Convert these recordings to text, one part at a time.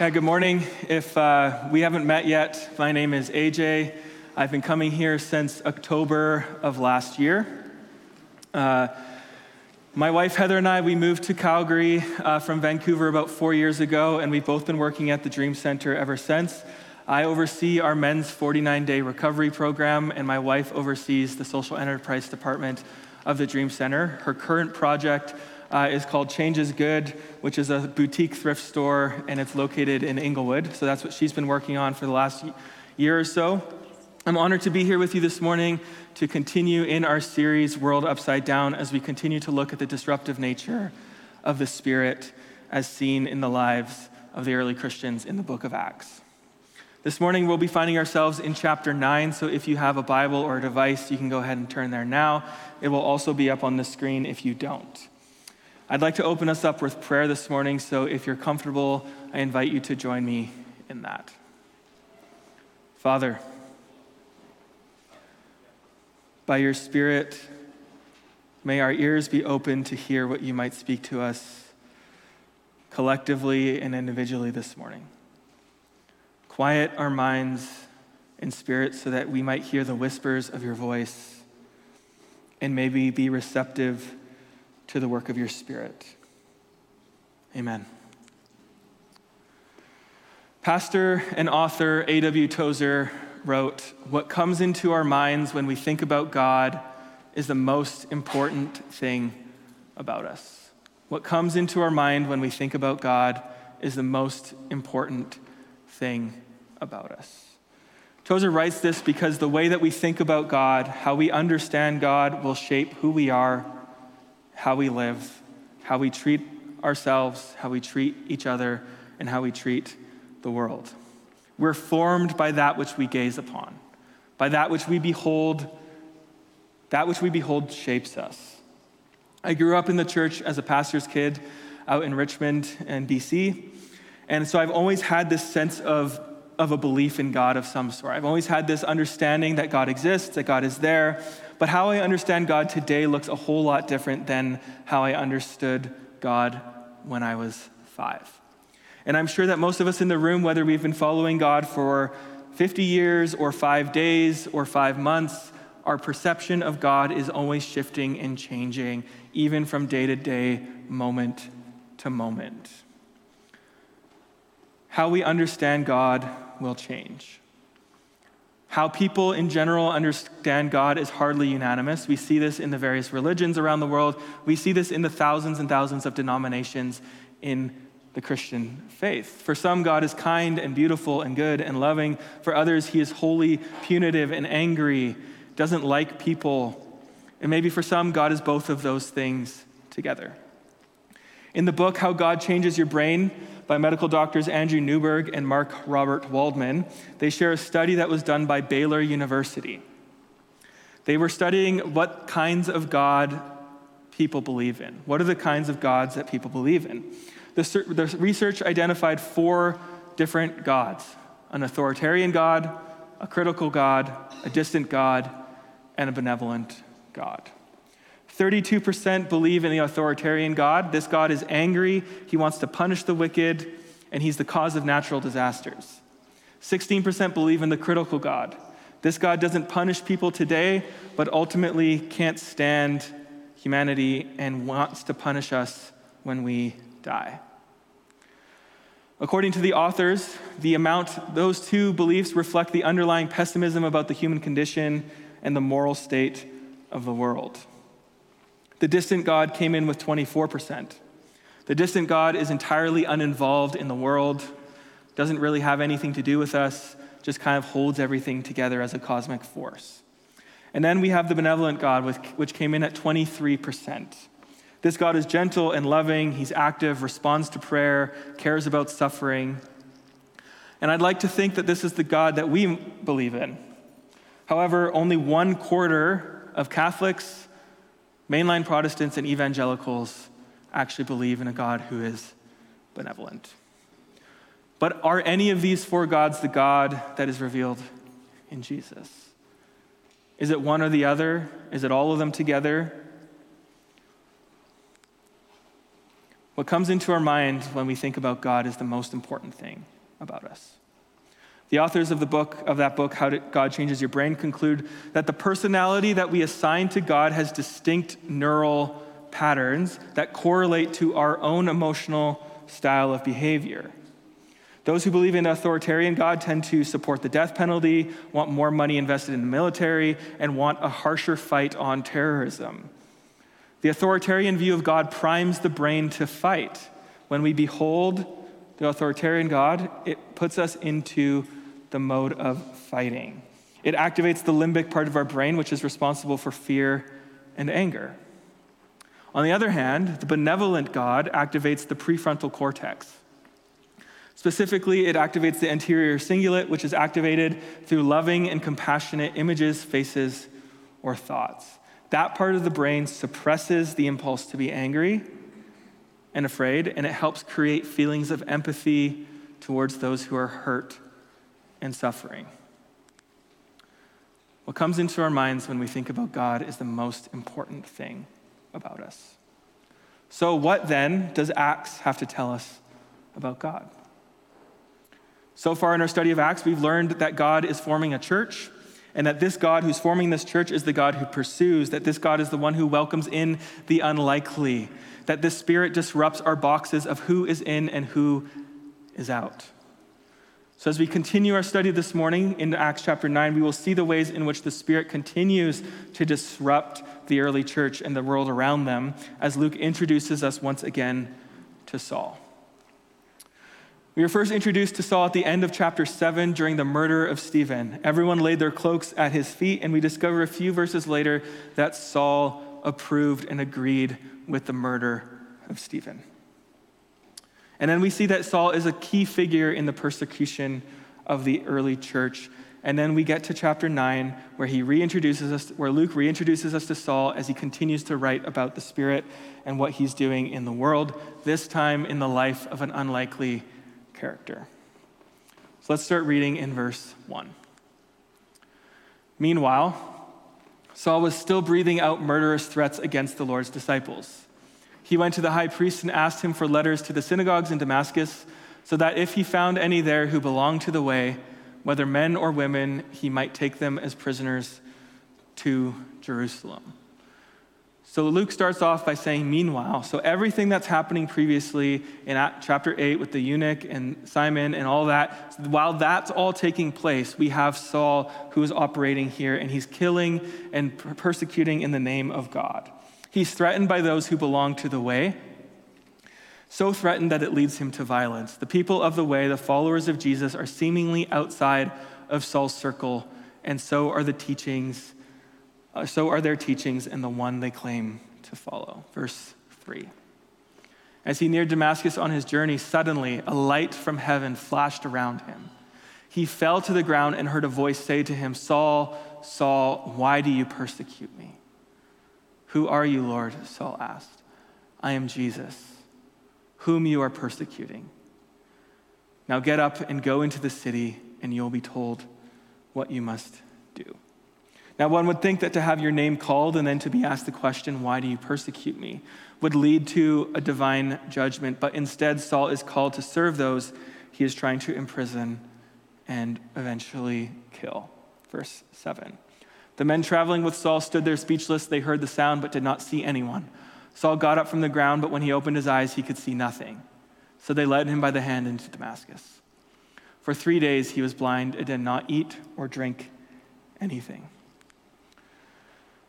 Yeah, good morning. If uh, we haven't met yet, my name is AJ. I've been coming here since October of last year. Uh, my wife Heather and I, we moved to Calgary uh, from Vancouver about four years ago, and we've both been working at the Dream Center ever since. I oversee our men's 49 day recovery program, and my wife oversees the social enterprise department of the Dream Center. Her current project uh, is called Change is Good, which is a boutique thrift store, and it's located in Inglewood. So that's what she's been working on for the last year or so. I'm honored to be here with you this morning to continue in our series, World Upside Down, as we continue to look at the disruptive nature of the Spirit as seen in the lives of the early Christians in the book of Acts. This morning, we'll be finding ourselves in chapter 9, so if you have a Bible or a device, you can go ahead and turn there now. It will also be up on the screen if you don't. I'd like to open us up with prayer this morning, so if you're comfortable, I invite you to join me in that. Father, by your Spirit, may our ears be open to hear what you might speak to us collectively and individually this morning. Quiet our minds and spirits so that we might hear the whispers of your voice and maybe be receptive to the work of your Spirit. Amen. Pastor and author A.W. Tozer wrote What comes into our minds when we think about God is the most important thing about us. What comes into our mind when we think about God is the most important thing about us. Tozer writes this because the way that we think about God, how we understand God, will shape who we are how we live, how we treat ourselves, how we treat each other, and how we treat the world. We're formed by that which we gaze upon, by that which we behold. That which we behold shapes us. I grew up in the church as a pastor's kid out in Richmond and BC. And so I've always had this sense of, of a belief in God of some sort. I've always had this understanding that God exists, that God is there, but how I understand God today looks a whole lot different than how I understood God when I was five. And I'm sure that most of us in the room, whether we've been following God for 50 years or five days or five months, our perception of God is always shifting and changing, even from day to day, moment to moment. How we understand God will change. How people in general understand God is hardly unanimous. We see this in the various religions around the world. We see this in the thousands and thousands of denominations in the Christian faith. For some, God is kind and beautiful and good and loving. For others, he is holy, punitive and angry, doesn't like people. And maybe for some, God is both of those things together. In the book, How God Changes Your Brain, by medical doctors Andrew Newberg and Mark Robert Waldman. They share a study that was done by Baylor University. They were studying what kinds of God people believe in. What are the kinds of gods that people believe in? The, the research identified four different gods an authoritarian God, a critical God, a distant God, and a benevolent God. 32% believe in the authoritarian God. This God is angry, he wants to punish the wicked, and he's the cause of natural disasters. 16% believe in the critical God. This God doesn't punish people today, but ultimately can't stand humanity and wants to punish us when we die. According to the authors, the amount, those two beliefs reflect the underlying pessimism about the human condition and the moral state of the world. The distant God came in with 24%. The distant God is entirely uninvolved in the world, doesn't really have anything to do with us, just kind of holds everything together as a cosmic force. And then we have the benevolent God, which came in at 23%. This God is gentle and loving, he's active, responds to prayer, cares about suffering. And I'd like to think that this is the God that we believe in. However, only one quarter of Catholics Mainline Protestants and evangelicals actually believe in a God who is benevolent. But are any of these four gods the God that is revealed in Jesus? Is it one or the other? Is it all of them together? What comes into our mind when we think about God is the most important thing about us. The authors of the book of that book, How God Changes Your Brain, conclude that the personality that we assign to God has distinct neural patterns that correlate to our own emotional style of behavior. Those who believe in authoritarian God tend to support the death penalty, want more money invested in the military, and want a harsher fight on terrorism. The authoritarian view of God primes the brain to fight. When we behold the authoritarian God, it puts us into the mode of fighting. It activates the limbic part of our brain, which is responsible for fear and anger. On the other hand, the benevolent God activates the prefrontal cortex. Specifically, it activates the anterior cingulate, which is activated through loving and compassionate images, faces, or thoughts. That part of the brain suppresses the impulse to be angry and afraid, and it helps create feelings of empathy towards those who are hurt and suffering. What comes into our minds when we think about God is the most important thing about us. So, what then does Acts have to tell us about God? So far in our study of Acts, we've learned that God is forming a church, and that this God who's forming this church is the God who pursues, that this God is the one who welcomes in the unlikely, that this Spirit disrupts our boxes of who is in and who is out. So, as we continue our study this morning in Acts chapter 9, we will see the ways in which the Spirit continues to disrupt the early church and the world around them as Luke introduces us once again to Saul. We were first introduced to Saul at the end of chapter 7 during the murder of Stephen. Everyone laid their cloaks at his feet, and we discover a few verses later that Saul approved and agreed with the murder of Stephen. And then we see that Saul is a key figure in the persecution of the early church. And then we get to chapter 9, where he reintroduces us, where Luke reintroduces us to Saul as he continues to write about the Spirit and what he's doing in the world, this time in the life of an unlikely character. So let's start reading in verse 1. Meanwhile, Saul was still breathing out murderous threats against the Lord's disciples he went to the high priest and asked him for letters to the synagogues in Damascus, so that if he found any there who belonged to the way, whether men or women, he might take them as prisoners to Jerusalem. So Luke starts off by saying, meanwhile. So everything that's happening previously in chapter 8 with the eunuch and Simon and all that, while that's all taking place, we have Saul who is operating here and he's killing and persecuting in the name of God. He's threatened by those who belong to the way, so threatened that it leads him to violence. The people of the way, the followers of Jesus, are seemingly outside of Saul's circle, and so are the teachings, uh, so are their teachings and the one they claim to follow. Verse 3. As he neared Damascus on his journey, suddenly a light from heaven flashed around him. He fell to the ground and heard a voice say to him, Saul, Saul, why do you persecute me? Who are you, Lord? Saul asked. I am Jesus, whom you are persecuting. Now get up and go into the city, and you'll be told what you must do. Now, one would think that to have your name called and then to be asked the question, Why do you persecute me? would lead to a divine judgment, but instead, Saul is called to serve those he is trying to imprison and eventually kill. Verse 7. The men traveling with Saul stood there speechless. They heard the sound, but did not see anyone. Saul got up from the ground, but when he opened his eyes, he could see nothing. So they led him by the hand into Damascus. For three days he was blind and did not eat or drink anything.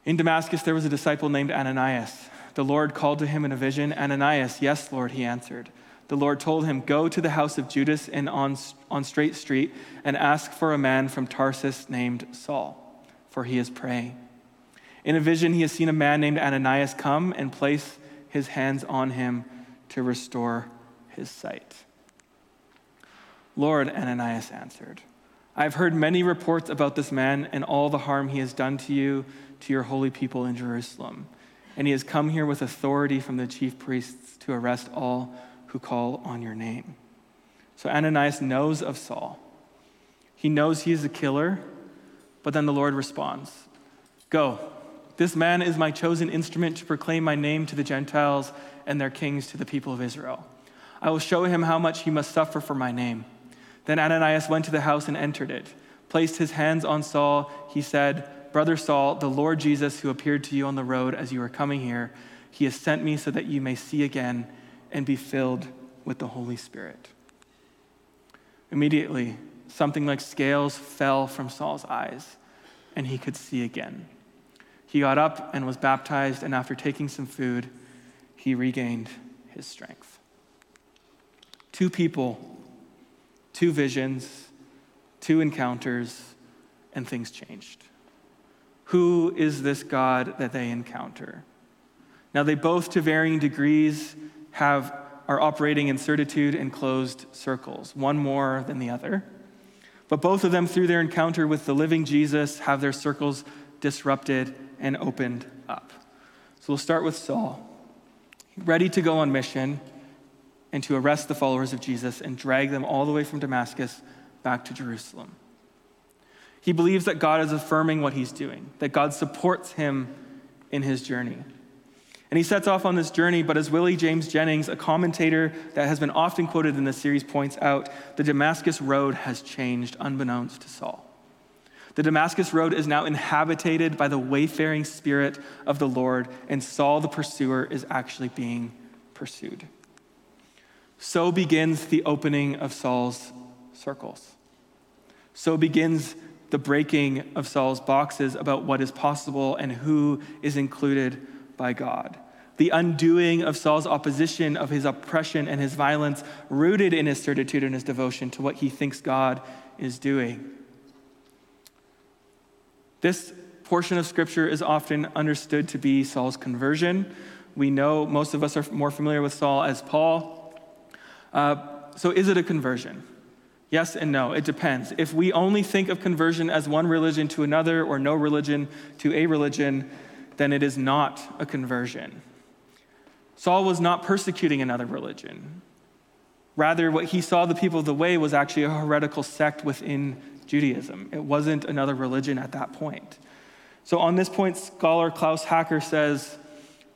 In Damascus, there was a disciple named Ananias. The Lord called to him in a vision Ananias, yes, Lord, he answered. The Lord told him, Go to the house of Judas and on, on Straight Street and ask for a man from Tarsus named Saul for he is praying. In a vision, he has seen a man named Ananias come and place his hands on him to restore his sight. Lord, Ananias answered, I have heard many reports about this man and all the harm he has done to you, to your holy people in Jerusalem. And he has come here with authority from the chief priests to arrest all who call on your name. So Ananias knows of Saul. He knows he is a killer but then the Lord responds Go, this man is my chosen instrument to proclaim my name to the Gentiles and their kings to the people of Israel. I will show him how much he must suffer for my name. Then Ananias went to the house and entered it. Placed his hands on Saul, he said, Brother Saul, the Lord Jesus, who appeared to you on the road as you were coming here, he has sent me so that you may see again and be filled with the Holy Spirit. Immediately, something like scales fell from Saul's eyes, and he could see again. He got up and was baptized, and after taking some food, he regained his strength. Two people, two visions, two encounters, and things changed. Who is this God that they encounter? Now, they both, to varying degrees, have, are operating in certitude and closed circles, one more than the other. But both of them, through their encounter with the living Jesus, have their circles disrupted and opened up. So we'll start with Saul, ready to go on mission and to arrest the followers of Jesus and drag them all the way from Damascus back to Jerusalem. He believes that God is affirming what he's doing, that God supports him in his journey. And he sets off on this journey, but as Willie James Jennings, a commentator that has been often quoted in this series, points out, the Damascus Road has changed unbeknownst to Saul. The Damascus Road is now inhabited by the wayfaring spirit of the Lord, and Saul the pursuer is actually being pursued. So begins the opening of Saul's circles. So begins the breaking of Saul's boxes about what is possible and who is included by God. The undoing of Saul's opposition of his oppression and his violence, rooted in his certitude and his devotion to what he thinks God is doing. This portion of scripture is often understood to be Saul's conversion. We know most of us are more familiar with Saul as Paul. Uh, so, is it a conversion? Yes and no. It depends. If we only think of conversion as one religion to another or no religion to a religion, then it is not a conversion. Saul was not persecuting another religion. Rather, what he saw the people of the way was actually a heretical sect within Judaism. It wasn't another religion at that point. So, on this point, scholar Klaus Haacker says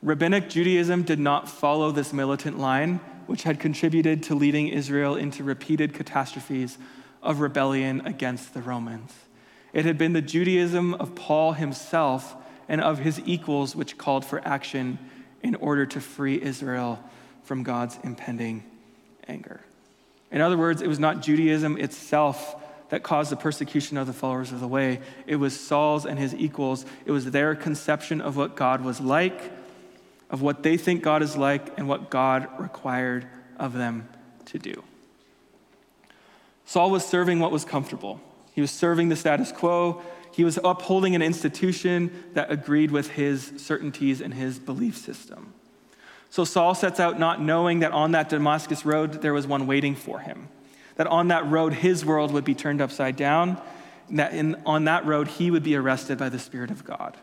rabbinic Judaism did not follow this militant line which had contributed to leading Israel into repeated catastrophes of rebellion against the Romans. It had been the Judaism of Paul himself and of his equals which called for action in order to free Israel from God's impending anger. In other words, it was not Judaism itself that caused the persecution of the followers of the way. It was Saul's and his equals. It was their conception of what God was like of what they think God is like and what God required of them to do. Saul was serving what was comfortable. He was serving the status quo. He was upholding an institution that agreed with his certainties and his belief system. So Saul sets out not knowing that on that Damascus road there was one waiting for him, that on that road his world would be turned upside down, and that in, on that road he would be arrested by the Spirit of God.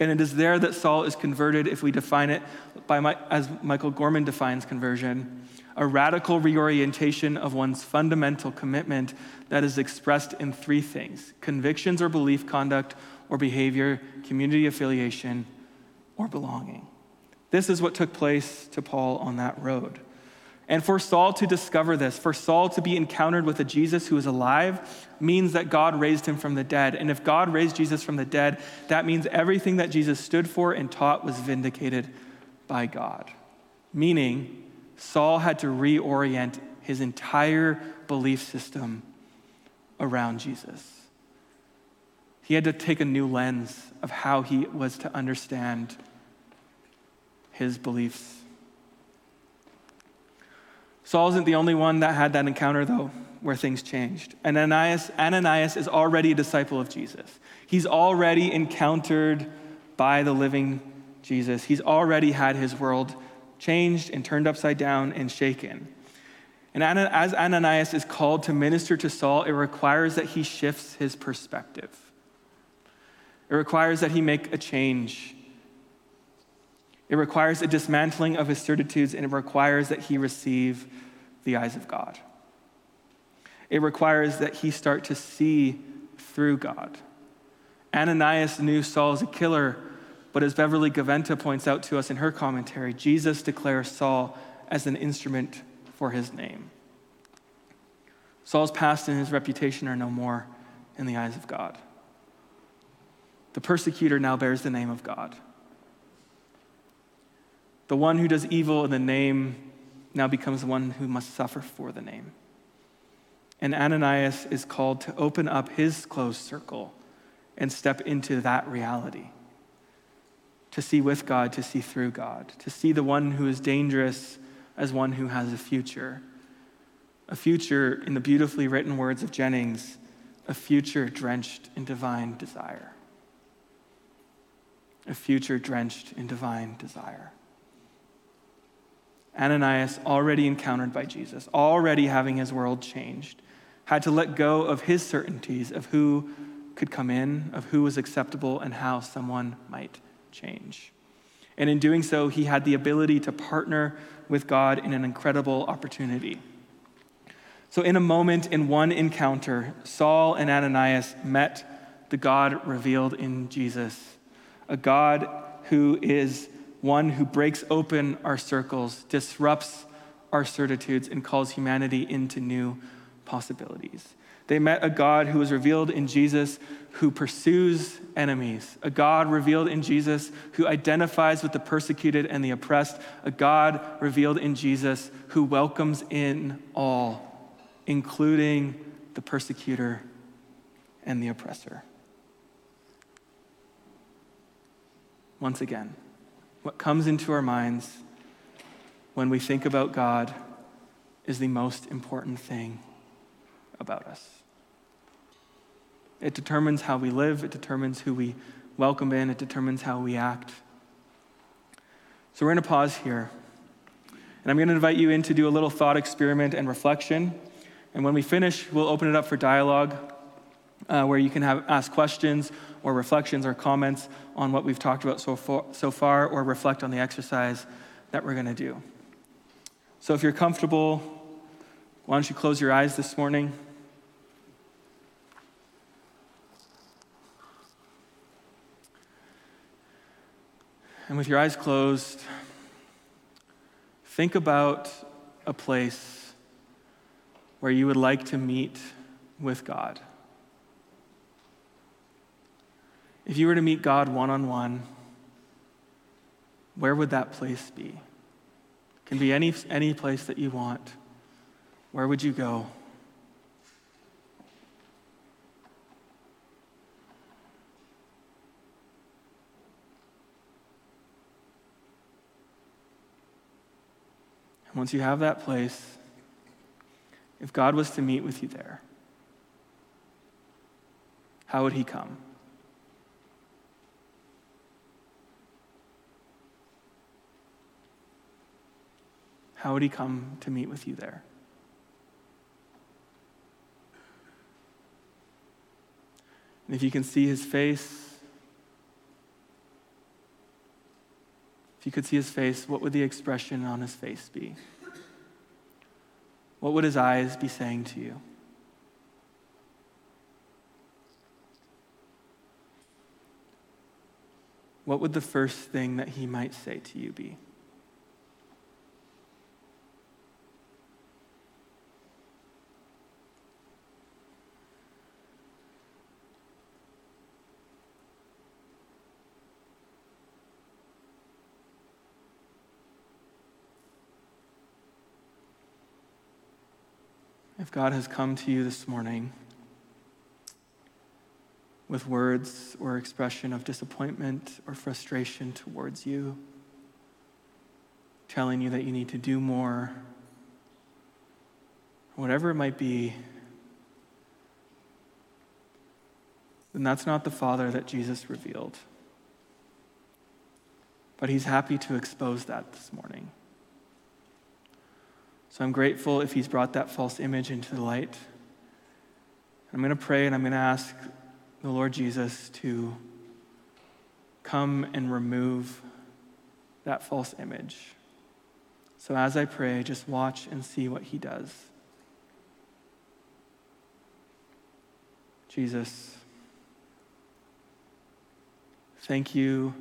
And it is there that Saul is converted, if we define it by my, as Michael Gorman defines conversion a radical reorientation of one's fundamental commitment that is expressed in three things convictions or belief conduct or behavior, community affiliation, or belonging. This is what took place to Paul on that road. And for Saul to discover this, for Saul to be encountered with a Jesus who is alive, means that God raised him from the dead. And if God raised Jesus from the dead, that means everything that Jesus stood for and taught was vindicated by God. Meaning, Saul had to reorient his entire belief system around Jesus. He had to take a new lens of how he was to understand his beliefs Saul isn't the only one that had that encounter, though, where things changed. Ananias, Ananias is already a disciple of Jesus. He's already encountered by the living Jesus. He's already had his world changed and turned upside down and shaken. And as Ananias is called to minister to Saul, it requires that he shifts his perspective. It requires that he make a change. It requires a dismantling of his certitudes, and it requires that he receive the eyes of God. It requires that he start to see through God. Ananias knew Saul as a killer, But as Beverly Gaventa points out to us in her commentary, Jesus declares Saul as an instrument for his name. Saul's past and his reputation are no more in the eyes of God. The persecutor now bears the name of God. The one who does evil in the name now becomes the one who must suffer for the name. And Ananias is called to open up his closed circle and step into that reality. To see with God, to see through God, to see the one who is dangerous as one who has a future. A future, in the beautifully written words of Jennings, a future drenched in divine desire. A future drenched in divine desire. Ananias, already encountered by Jesus, already having his world changed, had to let go of his certainties of who could come in, of who was acceptable, and how someone might change. And in doing so, he had the ability to partner with God in an incredible opportunity. So, in a moment, in one encounter, Saul and Ananias met the God revealed in Jesus, a God who is one who breaks open our circles, disrupts our certitudes, and calls humanity into new possibilities. They met a God who was revealed in Jesus who pursues enemies, a God revealed in Jesus who identifies with the persecuted and the oppressed, a God revealed in Jesus who welcomes in all, including the persecutor and the oppressor. Once again, what comes into our minds when we think about God is the most important thing about us. It determines how we live, it determines who we welcome in, it determines how we act. So we're going to pause here. And I'm going to invite you in to do a little thought experiment and reflection. And when we finish, we'll open it up for dialogue uh, where you can have, ask questions or reflections or comments on what we've talked about so far, so far or reflect on the exercise that we're going to do. So if you're comfortable, why don't you close your eyes this morning? And with your eyes closed, think about a place where you would like to meet with God. If you were to meet God one on one, where would that place be? It can be any, any place that you want. Where would you go? And once you have that place, if God was to meet with you there, how would he come? How would he come to meet with you there? And if you can see his face, if you could see his face, what would the expression on his face be? What would his eyes be saying to you? What would the first thing that he might say to you be? God has come to you this morning with words or expression of disappointment or frustration towards you, telling you that you need to do more, whatever it might be, then that's not the Father that Jesus revealed. But He's happy to expose that this morning. So I'm grateful if he's brought that false image into the light. I'm going to pray and I'm going to ask the Lord Jesus to come and remove that false image. So as I pray, just watch and see what he does. Jesus, thank you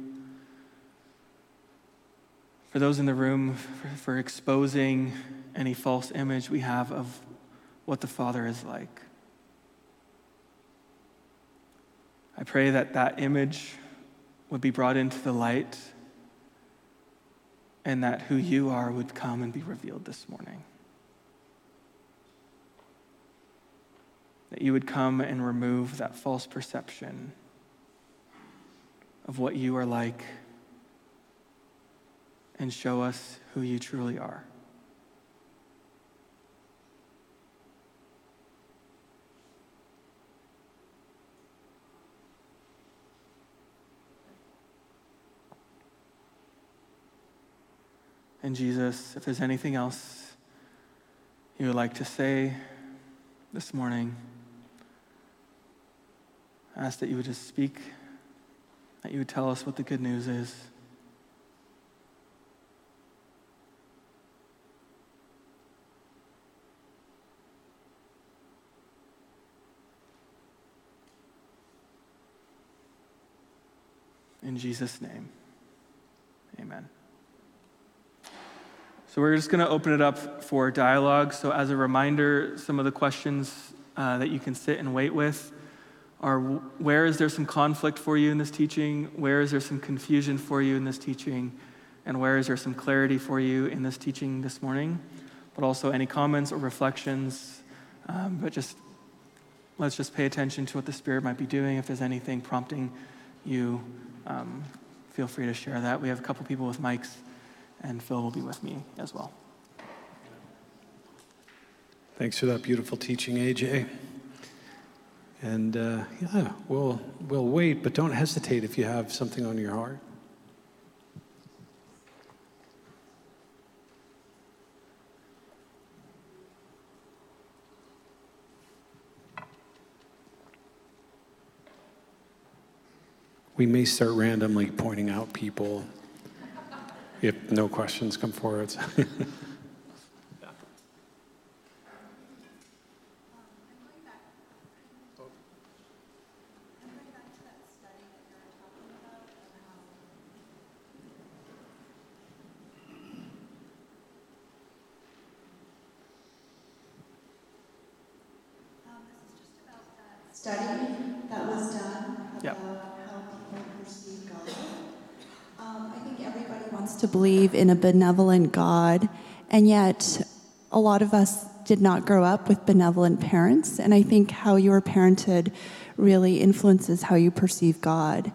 for those in the room, for, for exposing any false image we have of what the Father is like. I pray that that image would be brought into the light and that who you are would come and be revealed this morning. That you would come and remove that false perception of what you are like and show us who you truly are. And Jesus, if there's anything else you would like to say this morning, I ask that you would just speak, that you would tell us what the good news is. In Jesus' name, amen. So we're just going to open it up for dialogue. So, as a reminder, some of the questions uh, that you can sit and wait with are where is there some conflict for you in this teaching? Where is there some confusion for you in this teaching? And where is there some clarity for you in this teaching this morning? But also any comments or reflections. Um, but just let's just pay attention to what the Spirit might be doing. If there's anything prompting you, um, feel free to share that. We have a couple people with mics and Phil will be with me as well. Thanks for that beautiful teaching, AJ. And uh, yeah, we'll, we'll wait, but don't hesitate if you have something on your heart. We may start randomly pointing out people if no questions come forward. study that was done about yep. how people perceive God. Um, I think wants to believe in a benevolent God, and yet a lot of us did not grow up with benevolent parents, and I think how you were parented really influences how you perceive God.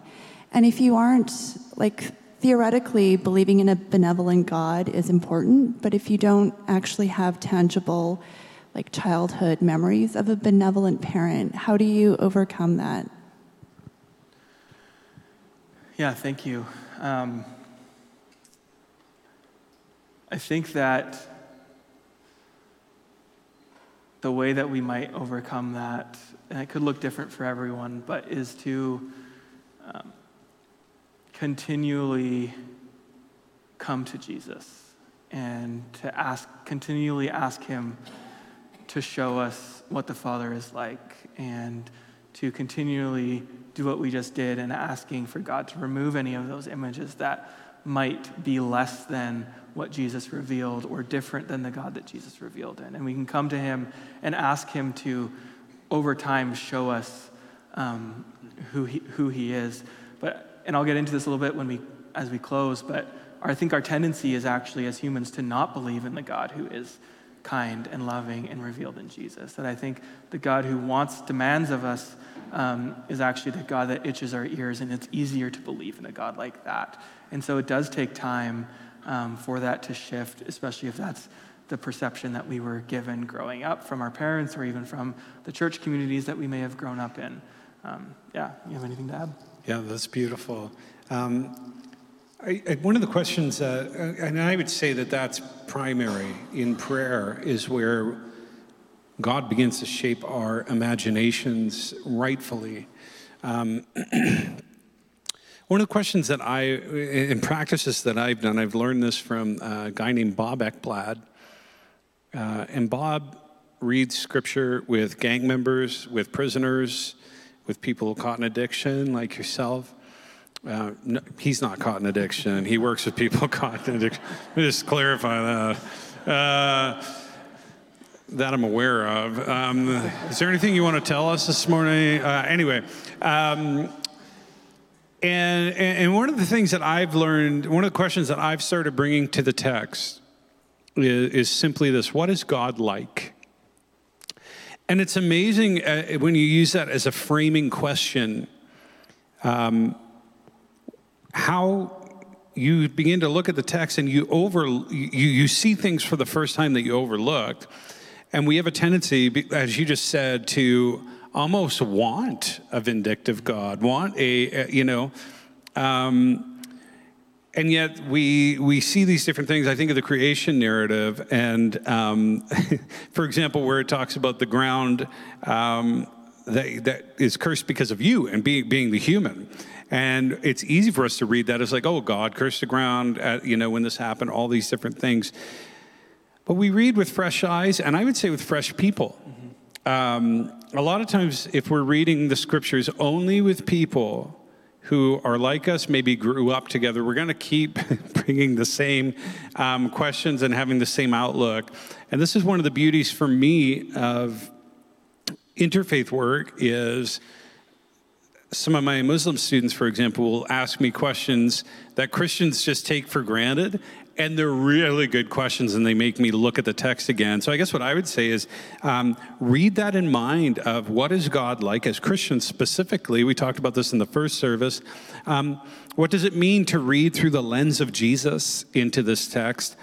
And if you aren't, like, theoretically, believing in a benevolent God is important, but if you don't actually have tangible, like, childhood memories of a benevolent parent, how do you overcome that? Yeah, thank you. Um, I think that the way that we might overcome that, and it could look different for everyone, but is to um, continually come to Jesus and to ask, continually ask Him to show us what the Father is like and to continually do what we just did and asking for God to remove any of those images that might be less than what Jesus revealed or different than the God that Jesus revealed in. And we can come to Him and ask Him to, over time, show us um, who, he, who He is. But, and I'll get into this a little bit when we, as we close, but I think our tendency is actually as humans to not believe in the God who is kind and loving and revealed in Jesus. That I think the God who wants, demands of us um, is actually the God that itches our ears, and it's easier to believe in a God like that. And so it does take time um, for that to shift, especially if that's the perception that we were given growing up from our parents or even from the church communities that we may have grown up in. Um, yeah, you have anything to add? Yeah, that's beautiful. Um, I, I, one of the questions, uh, and I would say that that's primary in prayer, is where God begins to shape our imaginations rightfully. Um, one of the questions that I, in practices that I've done, I've learned this from a guy named Bob Ekblad. Uh, and Bob reads scripture with gang members, with prisoners, with people caught in addiction like yourself. Uh, no, he's not caught in addiction. He works with people caught in addiction. Let me just clarify that. Uh, that I'm aware of. Um, is there anything you want to tell us this morning? Uh, anyway, um, and, and one of the things that I've learned, one of the questions that I've started bringing to the text is, is simply this What is God like? And it's amazing uh, when you use that as a framing question, um, how you begin to look at the text and you over you, you see things for the first time that you overlooked and we have a tendency as you just said to almost want a vindictive god want a, you know um, and yet we we see these different things. I think of the creation narrative, and um, for example, where it talks about the ground um, that that is cursed because of you and being being the human. And it's easy for us to read that as like, oh, God cursed the ground, at, you know, when this happened, all these different things. But we read with fresh eyes, and I would say with fresh people. Mm-hmm. Um, a lot of times, if we're reading the scriptures only with people who are like us, maybe grew up together, we're going to keep bringing the same um, questions and having the same outlook. And this is one of the beauties for me of interfaith work is some of my Muslim students, for example, will ask me questions that Christians just take for granted, and they're really good questions and they make me look at the text again. So i guess what i would say is um, read that in mind of what is god like as christians specifically. We talked about this in the first service. Um, what does it mean to read through the lens of jesus into this text?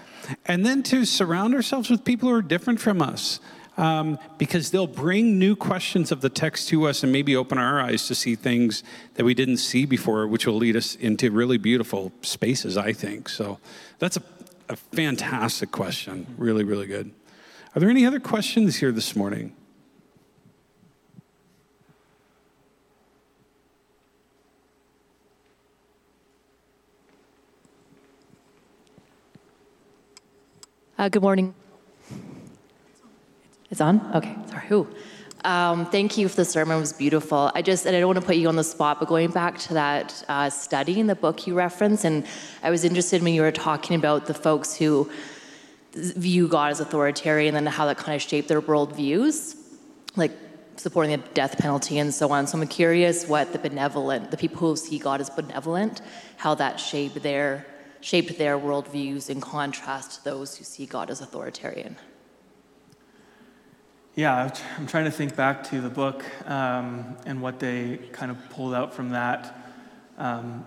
And then to surround ourselves with people who are different from us um, because they'll bring new questions of the text to us and maybe open our eyes to see things that we didn't see before, which will lead us into really beautiful spaces, I think. So that's a, a fantastic question. Really, really good. Are there any other questions here this morning? Uh, good morning. It's on? Okay, sorry. Ooh. Um, thank you for the sermon. Was beautiful. I just, and I don't want to put you on the spot, but going back to that uh, study in the book you referenced, and I was interested when you were talking about the folks who view God as authoritarian and then how that kind of shaped their worldviews, like supporting the death penalty and so on. So I'm curious what the benevolent, the people who see God as benevolent, how that shaped their shaped their worldviews in contrast to those who see God as authoritarian. Yeah, I'm trying to think back to the book um, and what they kind of pulled out from that. Um,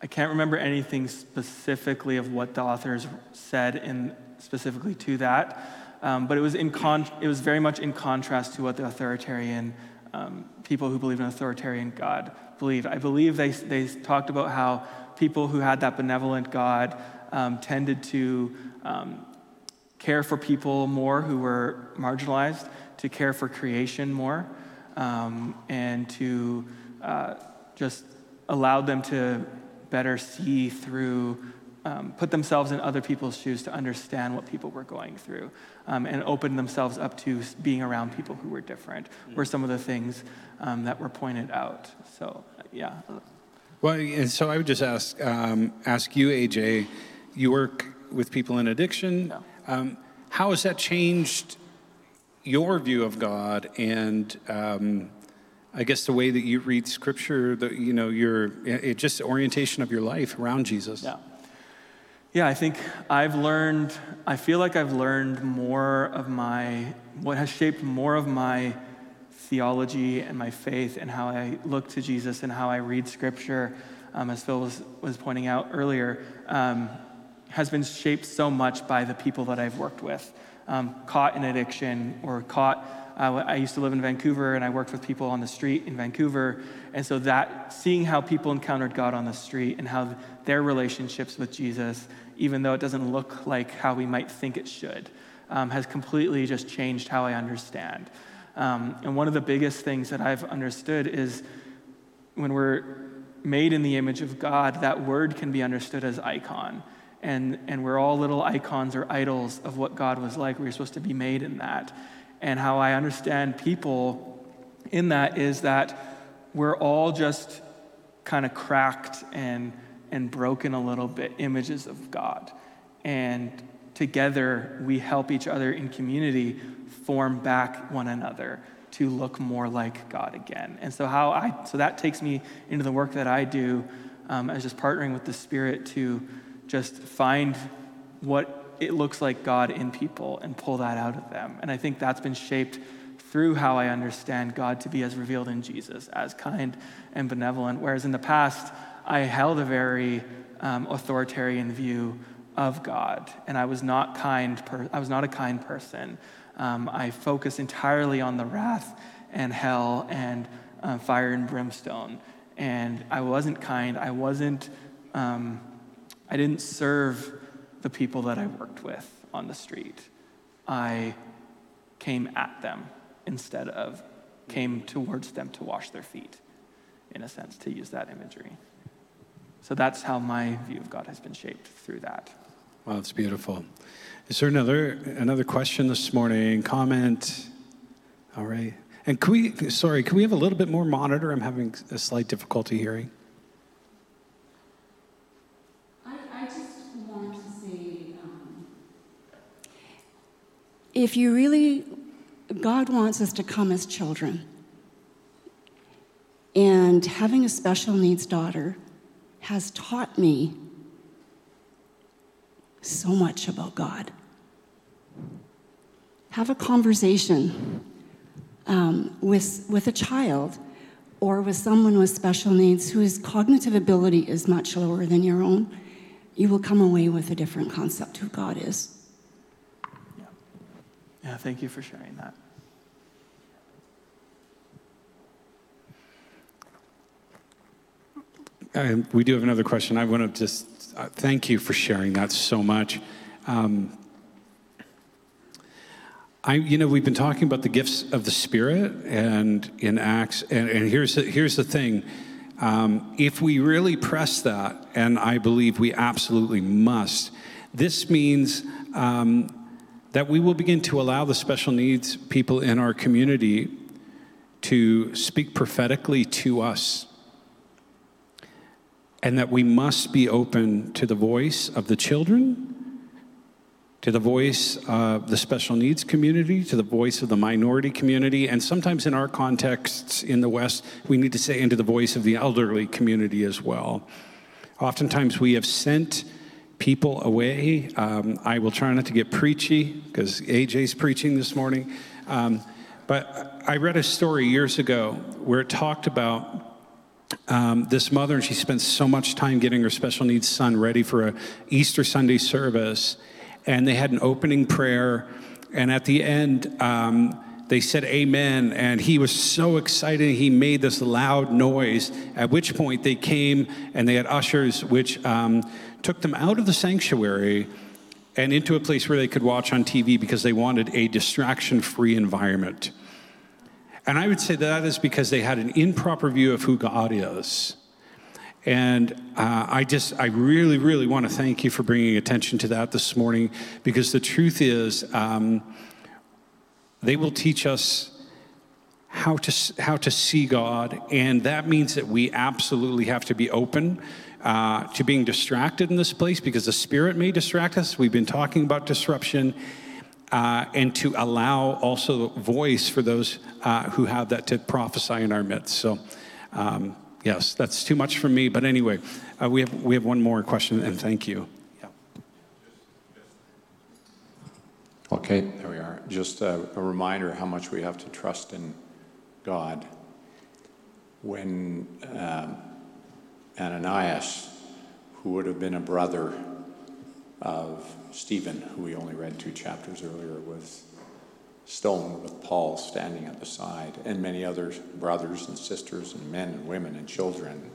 I can't remember anything specifically of what the authors said in specifically to that, um, but it was in con- it was very much in contrast to what the authoritarian um, people who believe in authoritarian God believed. I believe they they talked about how people who had that benevolent God um, tended to um, care for people more who were marginalized, to care for creation more, um, and to uh, just allow them to better see through, um, put themselves in other people's shoes to understand what people were going through, um, and open themselves up to being around people who were different, were some of the things um, that were pointed out. So, yeah. Well, and so I would just ask um, ask you, AJ. You work with people in addiction. Yeah. Um, how has that changed your view of God and um, I guess the way that you read Scripture, the, you know, your it just orientation of your life around Jesus? Yeah. Yeah, I think I've learned, I feel like I've learned more of my, what has shaped more of my theology and my faith and how I look to Jesus and how I read Scripture, um, as Phil was, was pointing out earlier, um, has been shaped so much by the people that I've worked with. Um, caught in addiction or caught, uh, I used to live in Vancouver and I worked with people on the street in Vancouver. And so that, seeing how people encountered God on the street and how their relationships with Jesus, even though it doesn't look like how we might think it should, um, has completely just changed how I understand. Um, and one of the biggest things that I've understood is when we're made in the image of God, that word can be understood as icon and, and we're all little icons or idols of what God was like. We're supposed to be made in that. And how I understand people in that is that we're all just kind of cracked and, and broken a little bit images of God. And together we help each other in community form back one another to look more like God again. And so how I so that takes me into the work that I do um, as just partnering with the Spirit to just find what it looks like God in people and pull that out of them. And I think that's been shaped through how I understand God to be as revealed in Jesus, as kind and benevolent. Whereas in the past, I held a very um, authoritarian view of God, and I was not kind. Per- I was not a kind person. Um, I focused entirely on the wrath and hell and uh, fire and brimstone, and I wasn't kind. I wasn't. Um, I didn't serve the people that I worked with on the street. I came at them instead of came towards them to wash their feet, in a sense, to use that imagery. So that's how my view of God has been shaped through that. Wow, that's beautiful. Is there another another question this morning? Comment? All right. And can we, sorry, can we have a little bit more monitor? I'm having a slight difficulty hearing. I, I just want to say, um, If you really, God wants us to come as children. and having a special needs daughter has taught me so much about God. Have a conversation um, with, with a child or with someone with special needs whose cognitive ability is much lower than your own. You will come away with a different concept of who God is. Yeah. Thank you for sharing that. We do have another question. I want to just uh, thank you for sharing that so much. Um, I, you know, we've been talking about the gifts of the Spirit and in Acts, and, and here's the, here's the thing: um, if we really press that, and I believe we absolutely must, this means um, that we will begin to allow the special needs people in our community to speak prophetically to us and that we must be open to the voice of the children, to the voice of the special needs community, to the voice of the minority community, and sometimes in our contexts in the West, we need to say into the voice of the elderly community as well. Oftentimes we have sent people away. Um, I will try not to get preachy because AJ's preaching this morning. Um, but I read a story years ago where it talked about um, this mother, and she spent so much time getting her special needs son ready for a Easter Sunday service, and they had an opening prayer, and at the end. Um, they said amen and he was so excited he made this loud noise at which point they came and they had ushers which um, took them out of the sanctuary and into a place where they could watch on tv because they wanted a distraction free environment and I would say that is because they had an improper view of who God is. And uh, I just, I really, really want to thank you for bringing attention to that this morning because the truth is, um, they will teach us how to, how to see God. And that means that we absolutely have to be open uh, to being distracted in this place because the Spirit may distract us. We've been talking about disruption uh, and to allow also voice for those uh, who have that to prophesy in our midst. So, um, yes, that's too much for me. But anyway, uh, we, have, we have one more question, and thank you. Yeah. Okay, there we are. Just a, a reminder how much we have to trust in God. When um, Ananias, who would have been a brother of Stephen, who we only read two chapters earlier, was stoned with Paul standing at the side, and many other brothers and sisters, and men and women and children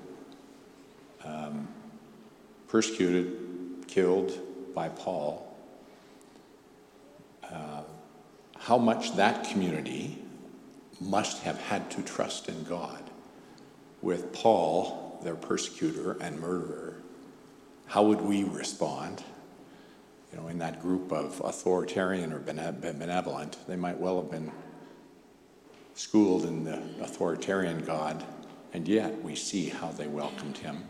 um, persecuted, killed by Paul. Uh, how much that community must have had to trust in God with Paul, their persecutor and murderer. How would we respond? you know, in that group of authoritarian or benevolent, they might well have been schooled in the authoritarian God And yet we see how they welcomed him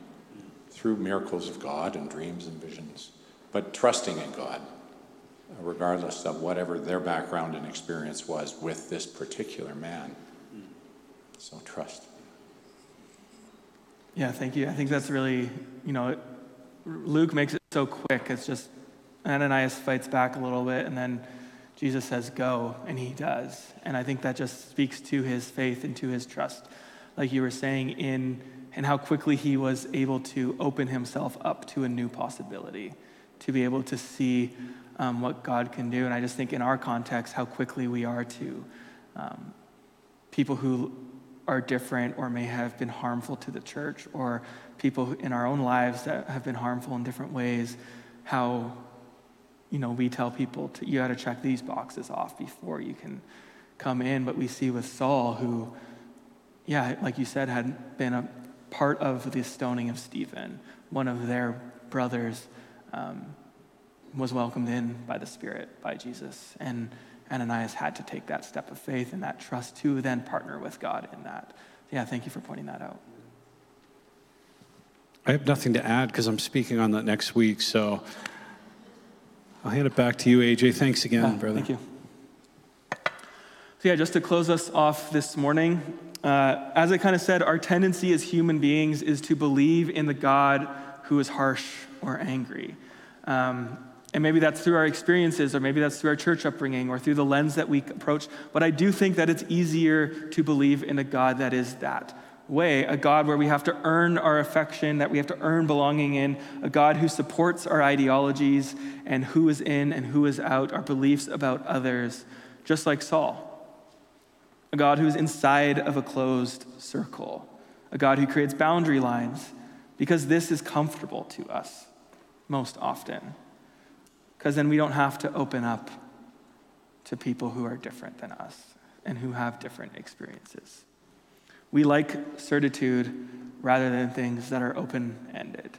through miracles of God and dreams and visions, but trusting in God, regardless of whatever their background and experience was with this particular man. So trust. Yeah, thank you. I think that's really, you know, Luke makes it so quick. It's just Ananias fights back a little bit, and then Jesus says, Go, and he does. And I think that just speaks to his faith and to his trust, like you were saying, in and how quickly he was able to open himself up to a new possibility, to be able to see um, what God can do. And I just think in our context, how quickly we are to um, people who are different or may have been harmful to the church, or people in our own lives that have been harmful in different ways, how you know we tell people to, you got to check these boxes off before you can come in. But we see with Saul, who, yeah, like you said, had been a part of the stoning of Stephen, one of their brothers. Um, was welcomed in by the Spirit, by Jesus. And Ananias had to take that step of faith and that trust to then partner with God in that. Yeah, thank you for pointing that out. I have nothing to add because I'm speaking on that next week. So I'll hand it back to you, AJ. Thanks again, Yeah, brother. Thank you. So, yeah, just to close us off this morning, uh, as I kind of said, our tendency as human beings is to believe in the God who is harsh or angry. Um, and maybe that's through our experiences, or maybe that's through our church upbringing, or through the lens that we approach. But I do think that it's easier to believe in a God that is that way a God where we have to earn our affection, that we have to earn belonging in, a God who supports our ideologies and who is in and who is out, our beliefs about others, just like Saul. A God who's inside of a closed circle, a God who creates boundary lines, because this is comfortable to us most often because then we don't have to open up to people who are different than us and who have different experiences. We like certitude rather than things that are open ended.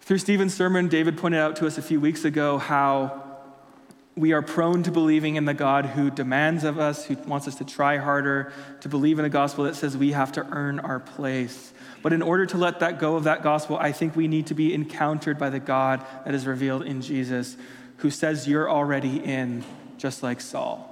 Through Stephen's sermon, David pointed out to us a few weeks ago how we are prone to believing in the God who demands of us, who wants us to try harder, to believe in a gospel that says we have to earn our place. But in order to let that go of that gospel, I think we need to be encountered by the God that is revealed in Jesus, who says you're already in, just like Saul.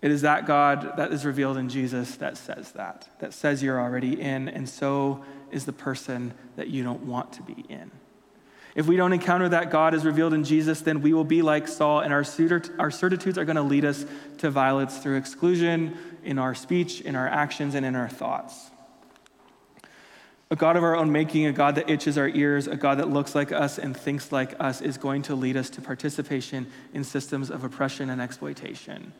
It is that God that is revealed in Jesus that says that, that says you're already in, and so is the person that you don't want to be in. If we don't encounter that God is revealed in Jesus, then we will be like Saul, and our, our certitudes are going to lead us to violence through exclusion in our speech, in our actions, and in our thoughts. A God of our own making, a God that itches our ears, a God that looks like us and thinks like us, is going to lead us to participation in systems of oppression and exploitation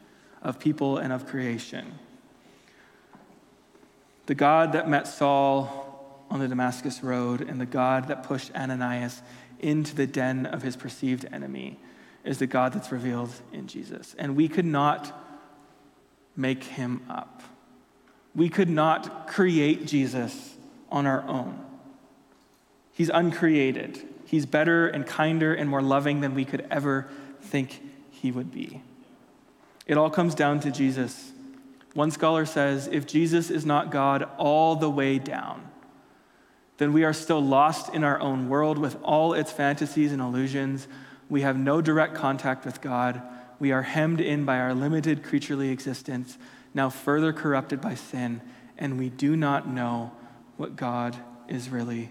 of people and of creation. The God that met Saul on the Damascus Road and the God that pushed Ananias into the den of his perceived enemy is the God that's revealed in Jesus. And we could not make him up. We could not create Jesus on our own. He's uncreated. He's better and kinder and more loving than we could ever think he would be. It all comes down to Jesus. One scholar says if Jesus is not God all the way down, then we are still lost in our own world with all its fantasies and illusions. We have no direct contact with God. We are hemmed in by our limited creaturely existence, now further corrupted by sin, and we do not know what God is really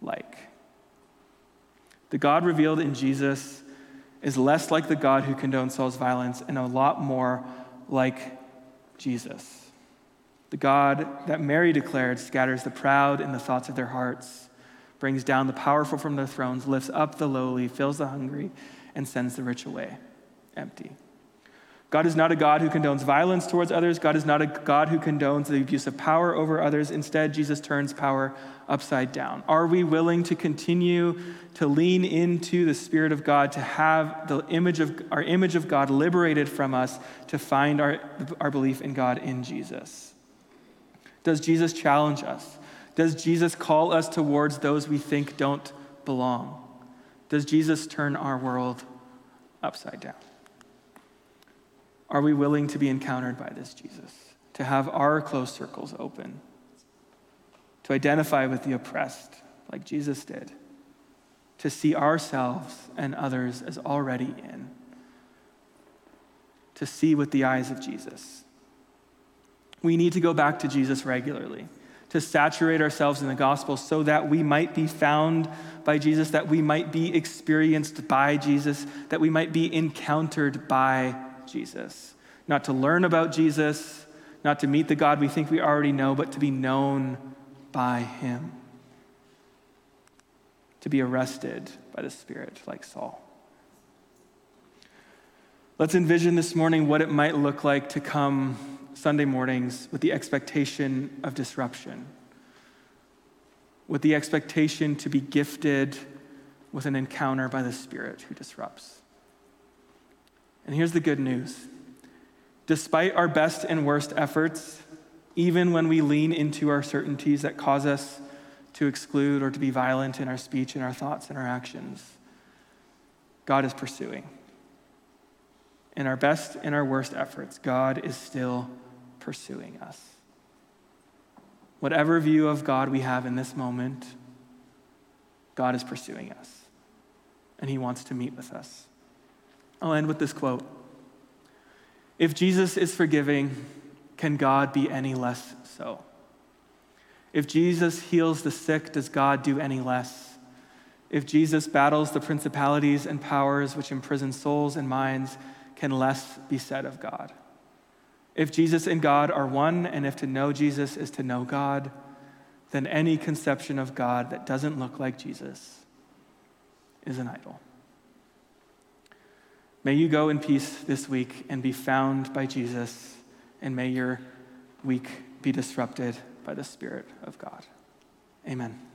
like. The God revealed in Jesus is less like the God who condoned Saul's violence and a lot more like Jesus. The God that Mary declared scatters the proud in the thoughts of their hearts, brings down the powerful from their thrones, lifts up the lowly, fills the hungry, and sends the rich away empty. God is not a God who condones violence towards others. God is not a God who condones the abuse of power over others. Instead, Jesus turns power upside down. Are we willing to continue to lean into the Spirit of God, to have the image of our image of God liberated from us, to find our, our belief in God in Jesus? Does Jesus challenge us? Does Jesus call us towards those we think don't belong? Does Jesus turn our world upside down? Are we willing to be encountered by this Jesus? to have our close circles open, to identify with the oppressed like Jesus did, to see ourselves and others as already in, to see with the eyes of Jesus. We need to go back to Jesus regularly, to saturate ourselves in the gospel so that we might be found by Jesus, that we might be experienced by Jesus, that we might be encountered by Jesus. Not to learn about Jesus, not to meet the God we think we already know, but to be known by Him. To be arrested by the Spirit, like Saul. Let's envision this morning what it might look like to come Sunday mornings with the expectation of disruption, with the expectation to be gifted with an encounter by the Spirit who disrupts. And here's the good news despite our best and worst efforts, even when we lean into our certainties that cause us to exclude or to be violent in our speech and our thoughts and our actions, God is pursuing. In our best and our worst efforts, God is still pursuing us. Whatever view of God we have in this moment, God is pursuing us, and He wants to meet with us. I'll end with this quote If Jesus is forgiving, can God be any less so? If Jesus heals the sick, does God do any less? If Jesus battles the principalities and powers which imprison souls and minds, can less be said of God. If Jesus and God are one, and if to know Jesus is to know God, then any conception of God that doesn't look like Jesus is an idol. May you go in peace this week and be found by Jesus, and may your week be disrupted by the Spirit of God. Amen.